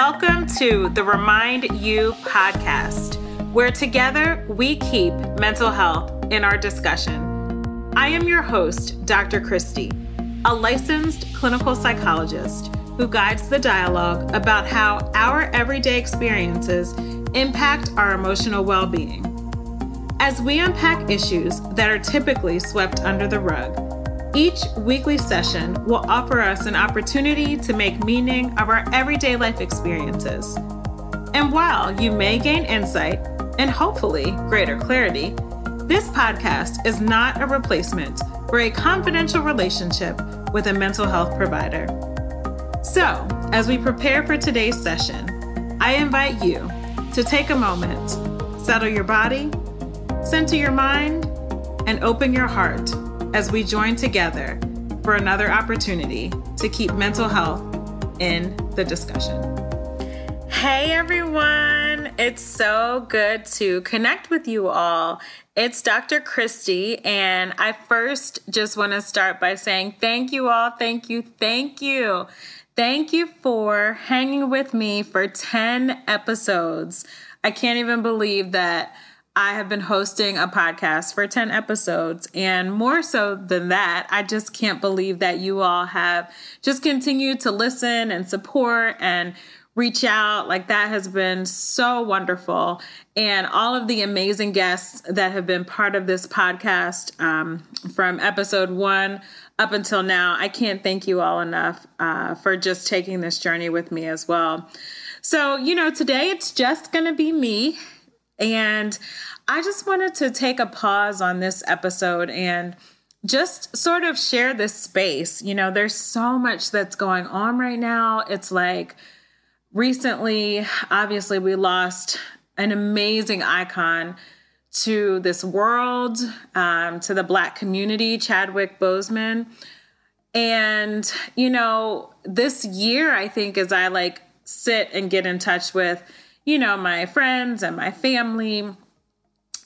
Welcome to the ReMIND U podcast, where together we keep mental health in our discussion. I am your host, Dr. Christy, a licensed clinical psychologist who guides the dialogue about how our everyday experiences impact our emotional well being. As we unpack issues that are typically swept under the rug, each weekly session will offer us an opportunity to make meaning of our everyday life experiences. And while you may gain insight and hopefully greater clarity, this podcast is not a replacement for a confidential relationship with a mental health provider. So, as we prepare for today's session, I invite you to take a moment, settle your body, center your mind, and open your heart as we join together for another opportunity to keep mental health in the discussion. Hey everyone, it's so good to connect with you all. It's Dr. Christy, and I first just want to start by saying thank you all, thank you, thank you. Thank you for hanging with me for 10 episodes. I can't even believe that I have been hosting a podcast for 10 episodes. And more so than that, I just can't believe that you all have just continued to listen and support and reach out. Like that has been so wonderful. And all of the amazing guests that have been part of this podcast um, from episode one up until now, I can't thank you all enough uh, for just taking this journey with me as well. So, you know, today it's just going to be me and I just wanted to take a pause on this episode and just sort of share this space. You know, there's so much that's going on right now. It's like recently, obviously, we lost an amazing icon to this world, um, to the Black community, Chadwick Boseman. And, you know, this year, I think, as I like sit and get in touch with you know, my friends and my family.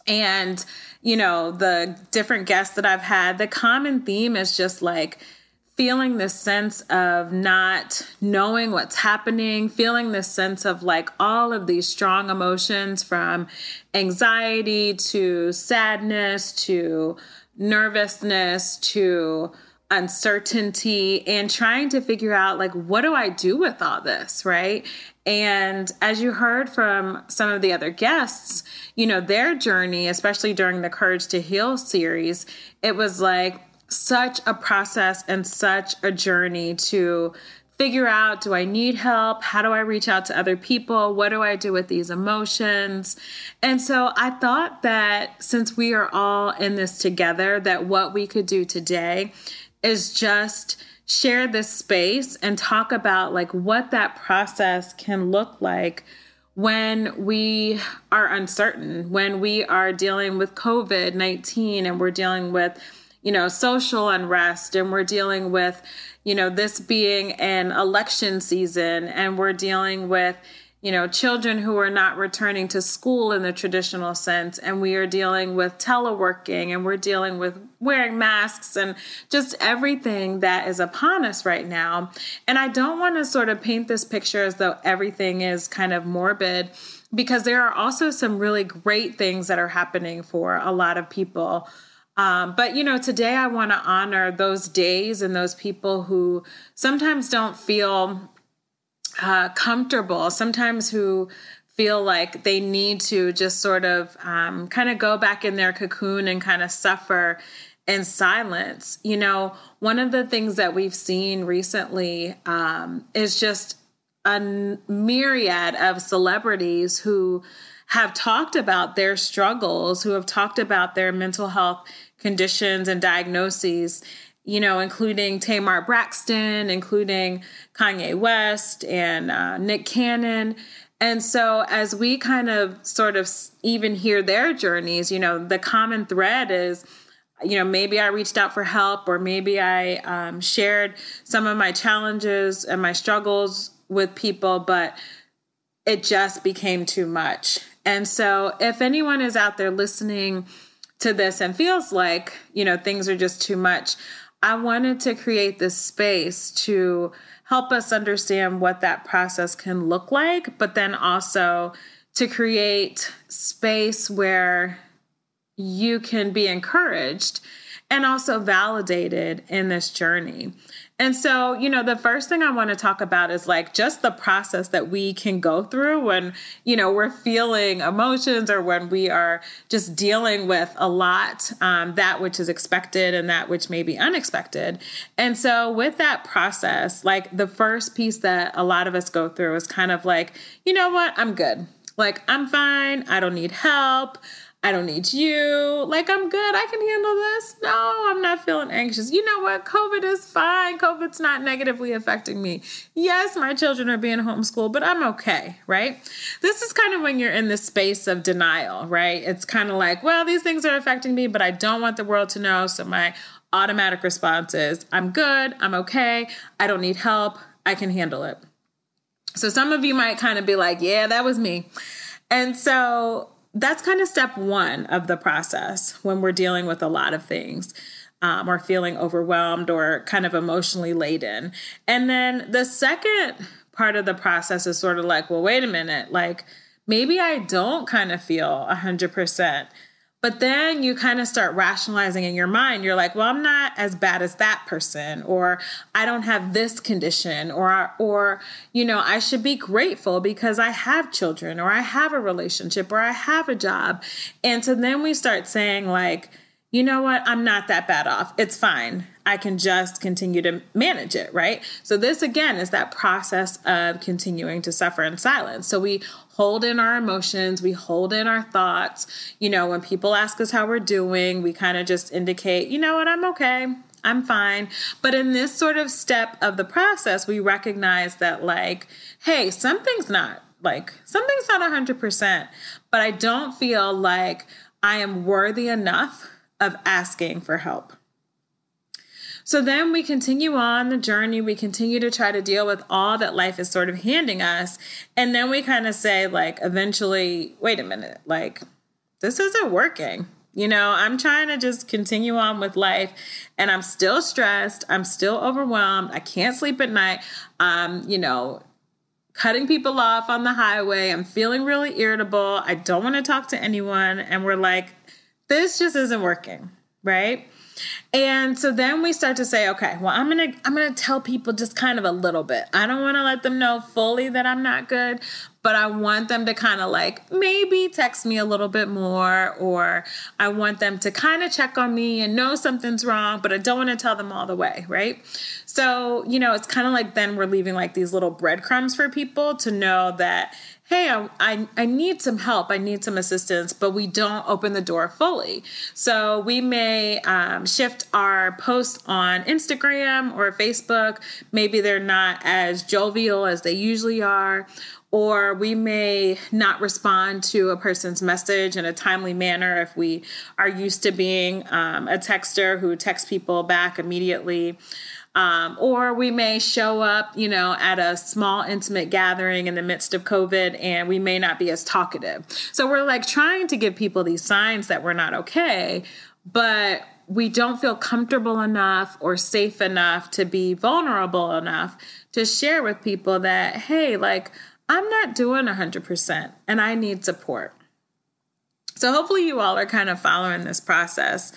And, you know, the different guests that I've had, the common theme is just like feeling this sense of not knowing what's happening, feeling this sense of like all of these strong emotions from anxiety to sadness to nervousness to uncertainty and trying to figure out like what do I do with all this, right? And as you heard from some of the other guests, you know, their journey, especially during the Courage to Heal series, it was like such a process and such a journey to figure out do I need help? How do I reach out to other people? What do I do with these emotions? And so I thought that since we are all in this together, that what we could do today is just share this space and talk about like what that process can look like when we are uncertain, when we are dealing with COVID 19 and we're dealing with, you know, social unrest and we're dealing with, you know, this being an election season and we're dealing with, you know, children who are not returning to school in the traditional sense, and we are dealing with teleworking and we're dealing with wearing masks and just everything that is upon us right now. And I don't want to sort of paint this picture as though everything is kind of morbid because there are also some really great things that are happening for a lot of people. Um, but you know, today I want to honor those days and those people who sometimes don't feel uh, comfortable, sometimes who feel like they need to just sort of um, kind of go back in their cocoon and kind of suffer in silence. You know, one of the things that we've seen recently um, is just a myriad of celebrities who have talked about their struggles, who have talked about their mental health conditions and diagnoses you know, including Tamar Braxton, including Kanye West and uh, Nick Cannon. And so, as we kind of sort of even hear their journeys, you know, the common thread is, you know, maybe I reached out for help, or maybe I um, shared some of my challenges and my struggles with people, but it just became too much. And so, if anyone is out there listening to this and feels like, you know, things are just too much, I wanted to create this space to help us understand what that process can look like, but then also to create space where you can be encouraged and also validated in this journey. And so, you know, the first thing I want to talk about is like just the process that we can go through when, you know, we're feeling emotions or when we are just dealing with a lot, um, that which is expected and that which may be unexpected. And so, with that process, like the first piece that a lot of us go through is kind of like, you know what, I'm good. Like, I'm fine. I don't need help. I don't need you. Like, I'm good. I can handle this. No, I'm not feeling anxious. You know what? COVID is fine. COVID's not negatively affecting me. Yes, my children are being homeschooled, but I'm okay, right? This is kind of when you're in the space of denial, right? It's kind of like, well, these things are affecting me, but I don't want the world to know. So my automatic response is, I'm good. I'm okay. I don't need help. I can handle it. So some of you might kind of be like, yeah, that was me. And so that's kind of step one of the process when we're dealing with a lot of things. Um, or feeling overwhelmed or kind of emotionally laden. And then the second part of the process is sort of like, well, wait a minute, like maybe I don't kind of feel 100%. But then you kind of start rationalizing in your mind. You're like, well, I'm not as bad as that person, or I don't have this condition, or, or, you know, I should be grateful because I have children, or I have a relationship, or I have a job. And so then we start saying, like, you know what? I'm not that bad off. It's fine. I can just continue to manage it, right? So, this again is that process of continuing to suffer in silence. So, we hold in our emotions, we hold in our thoughts. You know, when people ask us how we're doing, we kind of just indicate, you know what, I'm okay. I'm fine. But in this sort of step of the process, we recognize that, like, hey, something's not like, something's not 100%, but I don't feel like I am worthy enough of asking for help. So then we continue on the journey. We continue to try to deal with all that life is sort of handing us. And then we kind of say, like, eventually, wait a minute, like, this isn't working. You know, I'm trying to just continue on with life and I'm still stressed. I'm still overwhelmed. I can't sleep at night. Um, you know, cutting people off on the highway. I'm feeling really irritable. I don't want to talk to anyone. And we're like, this just isn't working, right? And so then we start to say, okay, well, I'm going to I'm going to tell people just kind of a little bit. I don't want to let them know fully that I'm not good, but I want them to kind of like maybe text me a little bit more or I want them to kind of check on me and know something's wrong, but I don't want to tell them all the way, right? So, you know, it's kind of like then we're leaving like these little breadcrumbs for people to know that hey, I, I, I, need some help, I need some assistance, but we don't open the door fully. So we may um, shift our posts on Instagram or Facebook. Maybe they're not as jovial as they usually are. Or we may not respond to a person's message in a timely manner if we are used to being um, a texter who texts people back immediately. Um, or we may show up, you know, at a small intimate gathering in the midst of COVID and we may not be as talkative. So we're like trying to give people these signs that we're not okay, but we don't feel comfortable enough or safe enough to be vulnerable enough to share with people that, hey, like, I'm not doing 100% and I need support. So, hopefully, you all are kind of following this process.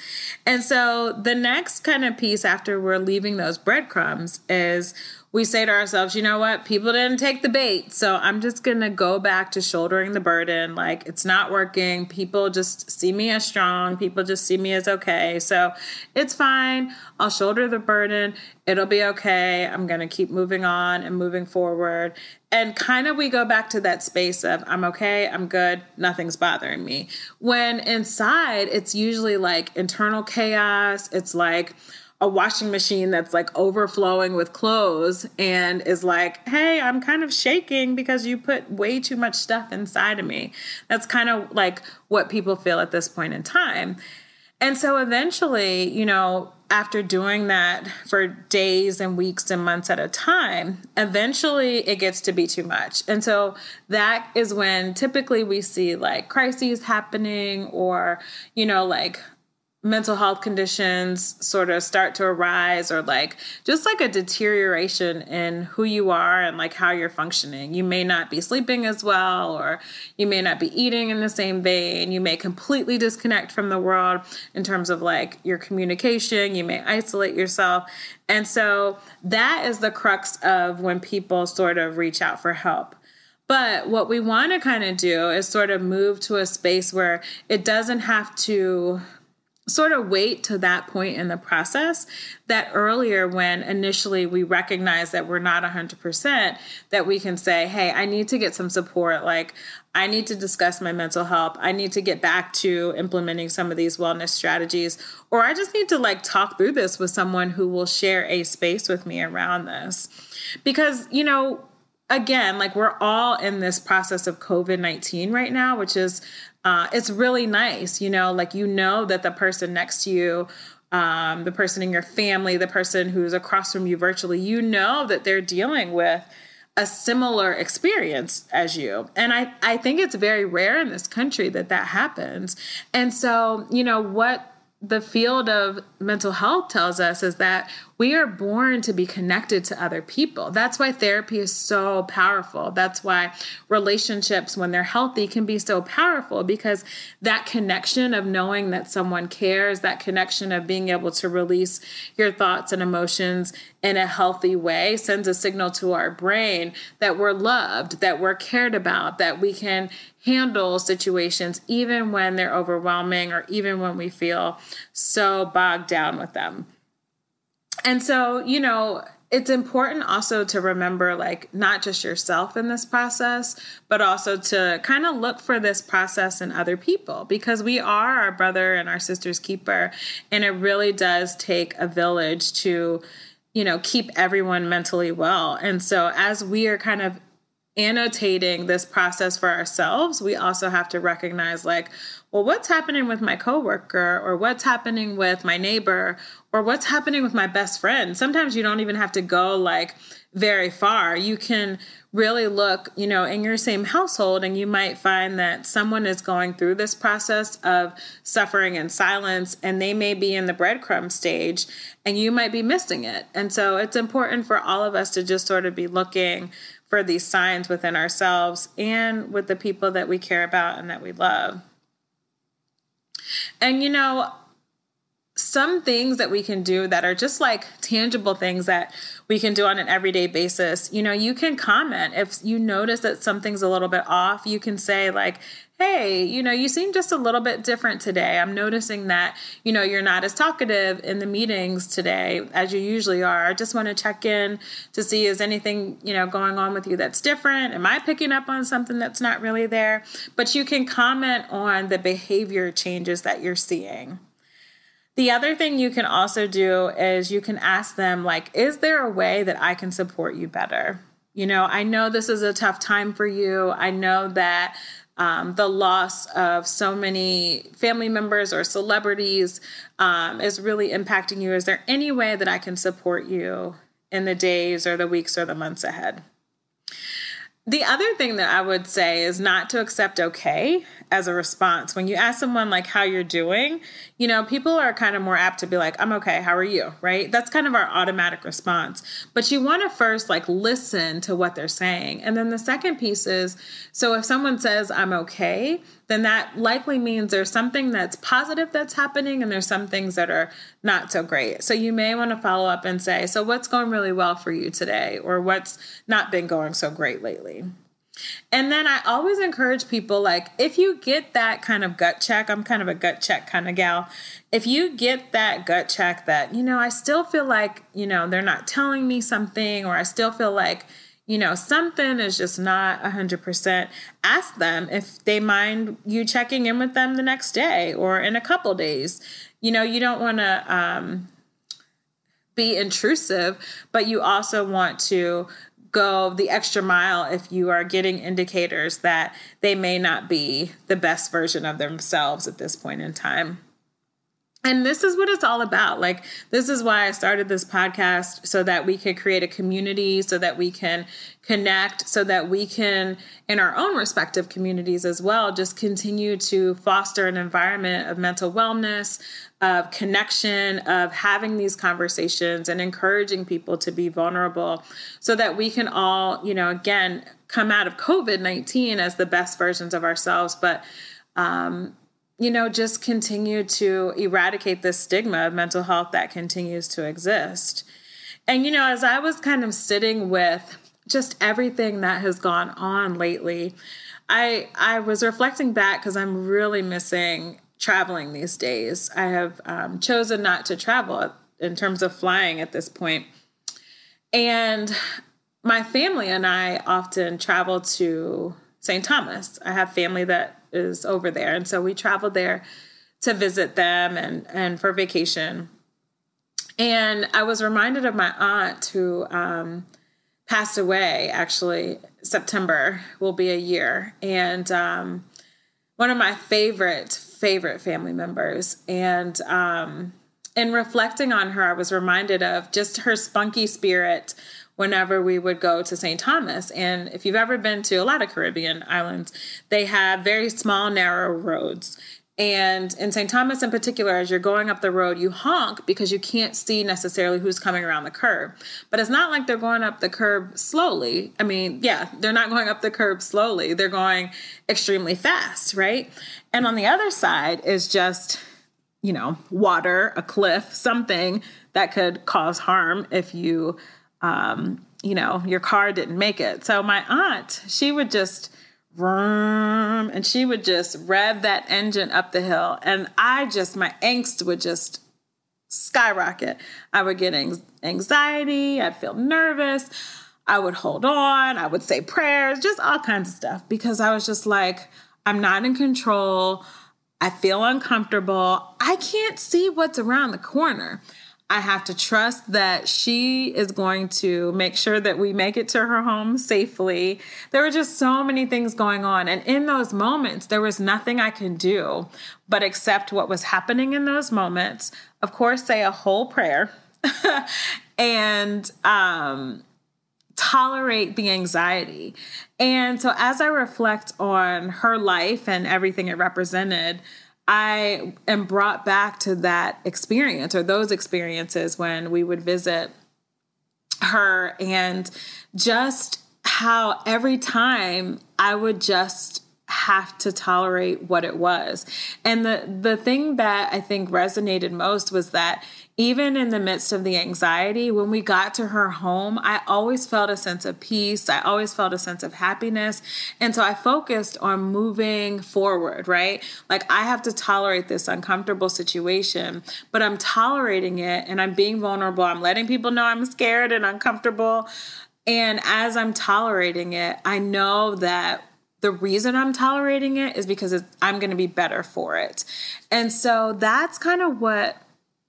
And so, the next kind of piece after we're leaving those breadcrumbs is we say to ourselves, you know what, people didn't take the bait. So I'm just going to go back to shouldering the burden. Like it's not working. People just see me as strong. People just see me as okay. So it's fine. I'll shoulder the burden. It'll be okay. I'm going to keep moving on and moving forward. And kind of we go back to that space of I'm okay, I'm good, nothing's bothering me. When inside, it's usually like internal chaos. It's like, a washing machine that's like overflowing with clothes and is like, hey, I'm kind of shaking because you put way too much stuff inside of me. That's kind of like what people feel at this point in time. And so eventually, you know, after doing that for days and weeks and months at a time, eventually it gets to be too much. And so that is when typically we see like crises happening or, you know, like mental health conditions sort of start to arise or like just like a deterioration in who you are and like how you're functioning. You may not be sleeping as well or you may not be eating in the same vein. You may completely disconnect from the world in terms of like your communication. You may isolate yourself. And so that is the crux of when people sort of reach out for help. But what we want to kind of do is sort of move to a space where it doesn't have to sort of wait to that point in the process that earlier when initially we recognize that we're not 100% that we can say hey i need to get some support. Like i need to discuss my mental health. I need to get back to implementing some of these wellness strategies. Or i just need to like talk through this with someone who will share a space with me around this. Because you know again, like we're all in this process of COVID 19 right now, which is, uh, it's really nice, you know, like you know that the person next to you, um, the person in your family, the person who's across from you virtually, you know that they're dealing with a similar experience as you. And I, I think it's very rare in this country that that happens. And so, you know, what the field of mental health tells us is that we are born to be connected to other people. That's why therapy is so powerful. That's why relationships, when they're healthy, can be so powerful because that connection of knowing that someone cares, that connection of being able to release your thoughts and emotions in a healthy way sends a signal to our brain that we're loved, that we're cared about, that we can handle situations even when they're overwhelming or even when we feel so bogged down with them. And so, you know, it's important also to remember like not just yourself in this process but also to kind of look for this process in other people because we are our brother and our sister's keeper and it really does take a village to you know keep everyone mentally well. And so as we are kind of annotating this process for ourselves, we also have to recognize like, well, what's happening with my coworker or what's happening with my neighbor or what's happening with my best friend. Sometimes you don't even have to go like very far. You can really look, you know, in your same household and you might find that someone is going through this process of suffering in silence and they may be in the breadcrumb stage and you might be missing it. And so it's important for all of us to just sort of be looking for these signs within ourselves and with the people that we care about and that we love. And you know, some things that we can do that are just like tangible things that we can do on an everyday basis. You know, you can comment if you notice that something's a little bit off, you can say, like, hey, you know, you seem just a little bit different today. I'm noticing that, you know, you're not as talkative in the meetings today as you usually are. I just want to check in to see is anything, you know, going on with you that's different? Am I picking up on something that's not really there? But you can comment on the behavior changes that you're seeing. The other thing you can also do is you can ask them, like, is there a way that I can support you better? You know, I know this is a tough time for you. I know that um, the loss of so many family members or celebrities um, is really impacting you. Is there any way that I can support you in the days or the weeks or the months ahead? The other thing that I would say is not to accept okay as a response. When you ask someone like how you're doing, you know, people are kind of more apt to be like, I'm okay, how are you? Right? That's kind of our automatic response. But you want to first like listen to what they're saying. And then the second piece is so if someone says, I'm okay, then that likely means there's something that's positive that's happening and there's some things that are not so great. So you may want to follow up and say, So what's going really well for you today? Or what's not been going so great lately? And then I always encourage people like if you get that kind of gut check, I'm kind of a gut check kind of gal. If you get that gut check that, you know, I still feel like, you know, they're not telling me something or I still feel like, you know, something is just not 100%, ask them if they mind you checking in with them the next day or in a couple days. You know, you don't want to um be intrusive, but you also want to go the extra mile if you are getting indicators that they may not be the best version of themselves at this point in time. And this is what it's all about. Like, this is why I started this podcast so that we could create a community, so that we can connect, so that we can, in our own respective communities as well, just continue to foster an environment of mental wellness, of connection, of having these conversations and encouraging people to be vulnerable so that we can all, you know, again, come out of COVID 19 as the best versions of ourselves. But, um, you know, just continue to eradicate this stigma of mental health that continues to exist. And, you know, as I was kind of sitting with just everything that has gone on lately, I I was reflecting back because I'm really missing traveling these days. I have um, chosen not to travel in terms of flying at this point. And my family and I often travel to St. Thomas. I have family that is over there. And so we traveled there to visit them and, and for vacation. And I was reminded of my aunt who um, passed away, actually, September will be a year. And um, one of my favorite, favorite family members. And um, in reflecting on her, I was reminded of just her spunky spirit whenever we would go to St. Thomas. And if you've ever been to a lot of Caribbean islands, they have very small, narrow roads. And in St. Thomas in particular, as you're going up the road, you honk because you can't see necessarily who's coming around the curb. But it's not like they're going up the curb slowly. I mean, yeah, they're not going up the curb slowly, they're going extremely fast, right? And on the other side is just, you know, water, a cliff, something that could cause harm if you um, you know, your car didn't make it. So my aunt, she would just vroom, and she would just rev that engine up the hill. And I just, my angst would just skyrocket. I would get anxiety, I'd feel nervous. I would hold on, I would say prayers, just all kinds of stuff because I was just like, I'm not in control. I feel uncomfortable. I can't see what's around the corner. I have to trust that she is going to make sure that we make it to her home safely. There were just so many things going on. And in those moments, there was nothing I can do but accept what was happening in those moments. Of course, say a whole prayer and um, tolerate the anxiety. And so as I reflect on her life and everything it represented, I am brought back to that experience or those experiences when we would visit her and just how every time I would just have to tolerate what it was. And the the thing that I think resonated most was that even in the midst of the anxiety, when we got to her home, I always felt a sense of peace. I always felt a sense of happiness. And so I focused on moving forward, right? Like I have to tolerate this uncomfortable situation, but I'm tolerating it and I'm being vulnerable. I'm letting people know I'm scared and uncomfortable. And as I'm tolerating it, I know that the reason I'm tolerating it is because I'm going to be better for it. And so that's kind of what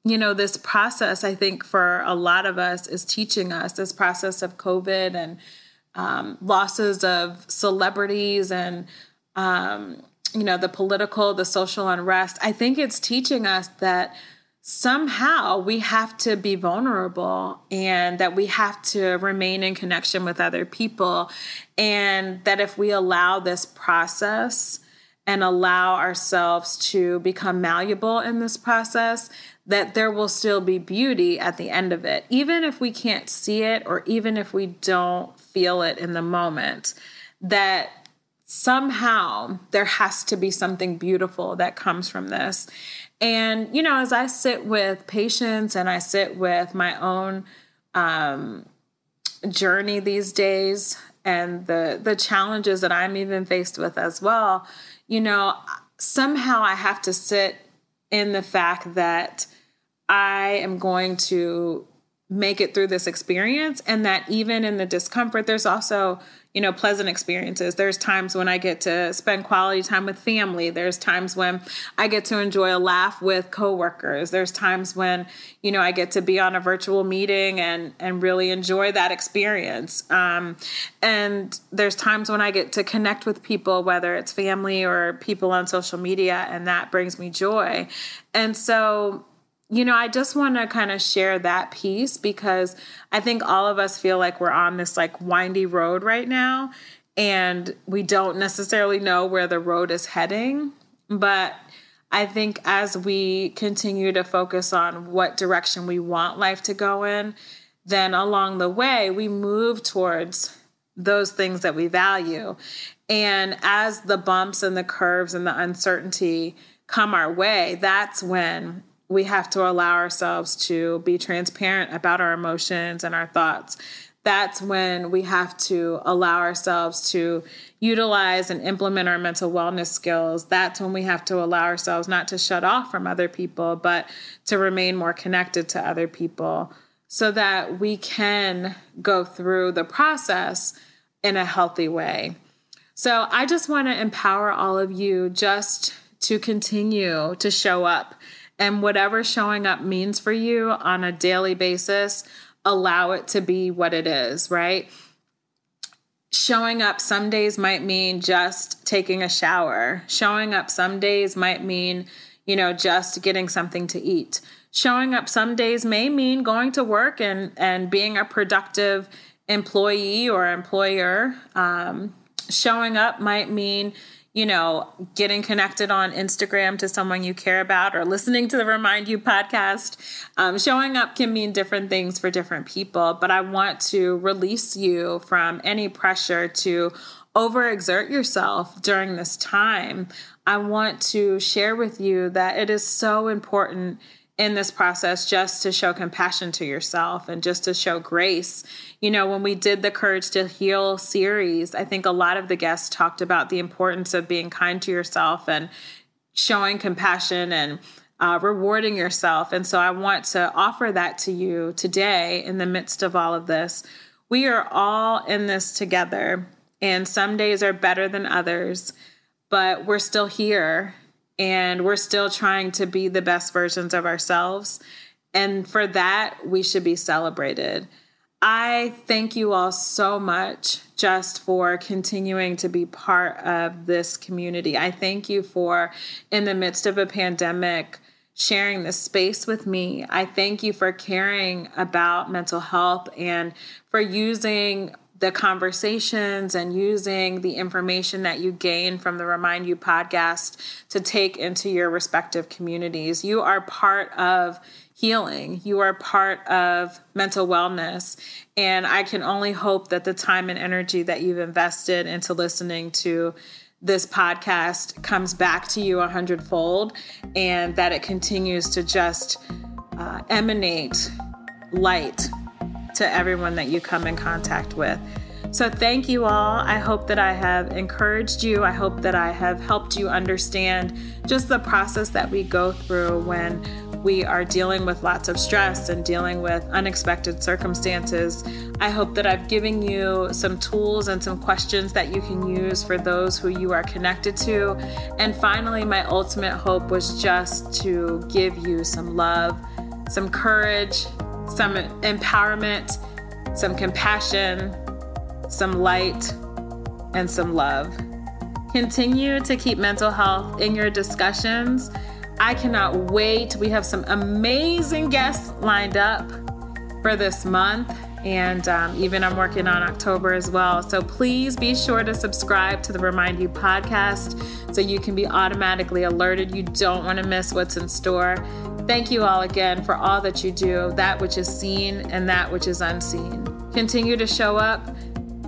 you know, this process, I think, for a lot of us is teaching us this process of COVID and um, losses of celebrities and, um, you know, the political, the social unrest. I think it's teaching us that somehow we have to be vulnerable and that we have to remain in connection with other people. And that if we allow this process, and allow ourselves to become malleable in this process, that there will still be beauty at the end of it, even if we can't see it or even if we don't feel it in the moment. That somehow there has to be something beautiful that comes from this. And, you know, as I sit with patients and I sit with my own um, journey these days and the the challenges that I'm even faced with as well, you know, somehow I have to sit in the fact that I am going to make it through this experience and that even in the discomfort there's also you know pleasant experiences. There's times when i get to spend quality time with family. There's times when i get to enjoy a laugh with coworkers. There's times when you know i get to be on a virtual meeting and and really enjoy that experience. Um, and there's times when i get to connect with people whether it's family or people on social media and that brings me joy. And so you know, I just want to kind of share that piece because I think all of us feel like we're on this like windy road right now and we don't necessarily know where the road is heading. But I think as we continue to focus on what direction we want life to go in, then along the way, we move towards those things that we value. And as the bumps and the curves and the uncertainty come our way, that's when we have to allow ourselves to be transparent about our emotions and our thoughts. That's when we have to allow ourselves to utilize and implement our mental wellness skills. That's when we have to allow ourselves not to shut off from other people, but to remain more connected to other people so that we can go through the process in a healthy way. So I just want to empower all of you just to continue to show up and whatever showing up means for you on a daily basis, allow it to be what it is, right? Showing up some days might mean just taking a shower. Showing up some days might mean, you know, just getting something to eat. Showing up some days may mean going to work and and being a productive employee or employer. Um, showing up might mean you know, getting connected on Instagram to someone you care about or listening to the ReMIND U podcast. Um, showing up can mean different things for different people, but I want to release you from any pressure to overexert yourself during this time. I want to share with you that it is so important in this process just to show compassion to yourself and just to show grace. You know, when we did the Courage to Heal series, I think a lot of the guests talked about the importance of being kind to yourself and showing compassion and uh, rewarding yourself. And so I want to offer that to you today in the midst of all of this. We are all in this together, and some days are better than others, but we're still here and we're still trying to be the best versions of ourselves. And for that, we should be celebrated. I thank you all so much just for continuing to be part of this community. I thank you for, in the midst of a pandemic, sharing this space with me. I thank you for caring about mental health and for using the conversations and using the information that you gain from the ReMIND U podcast to take into your respective communities. You are part of healing, you are part of mental wellness. And I can only hope that the time and energy that you've invested into listening to this podcast comes back to you a hundredfold and that it continues to just uh, emanate light to everyone that you come in contact with. So, thank you all. I hope that I have encouraged you. I hope that I have helped you understand just the process that we go through when we are dealing with lots of stress and dealing with unexpected circumstances. I hope that I've given you some tools and some questions that you can use for those who you are connected to. And finally, my ultimate hope was just to give you some love, some courage, some empowerment, some compassion, some light, and some love. Continue to keep mental health in your discussions. I cannot wait. We have some amazing guests lined up for this month. And um, even I'm working on October as well. So please be sure to subscribe to the ReMIND U podcast so you can be automatically alerted. You don't want to miss what's in store. Thank you all again for all that you do, that which is seen and that which is unseen. Continue to show up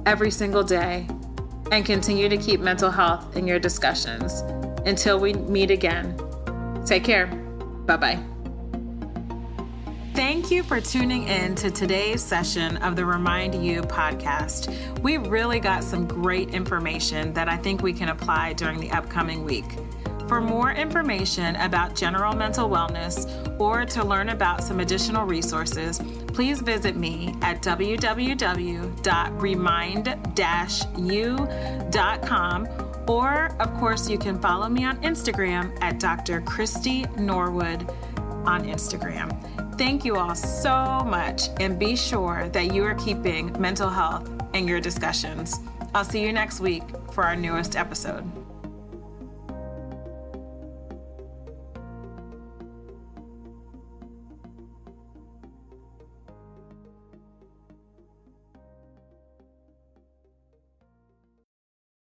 every single day and continue to keep mental health in your discussions. Until we meet again, take care. Bye bye. Thank you for tuning in to today's session of the ReMIND U podcast. We really got some great information that I think we can apply during the upcoming week. For more information about general mental wellness or to learn about some additional resources, please visit me at www.remind-u.com or of course you can follow me on Instagram at Dr. Christy Norwood on Instagram. Thank you all so much and be sure that you are keeping mental health in your discussions. I'll see you next week for our newest episode.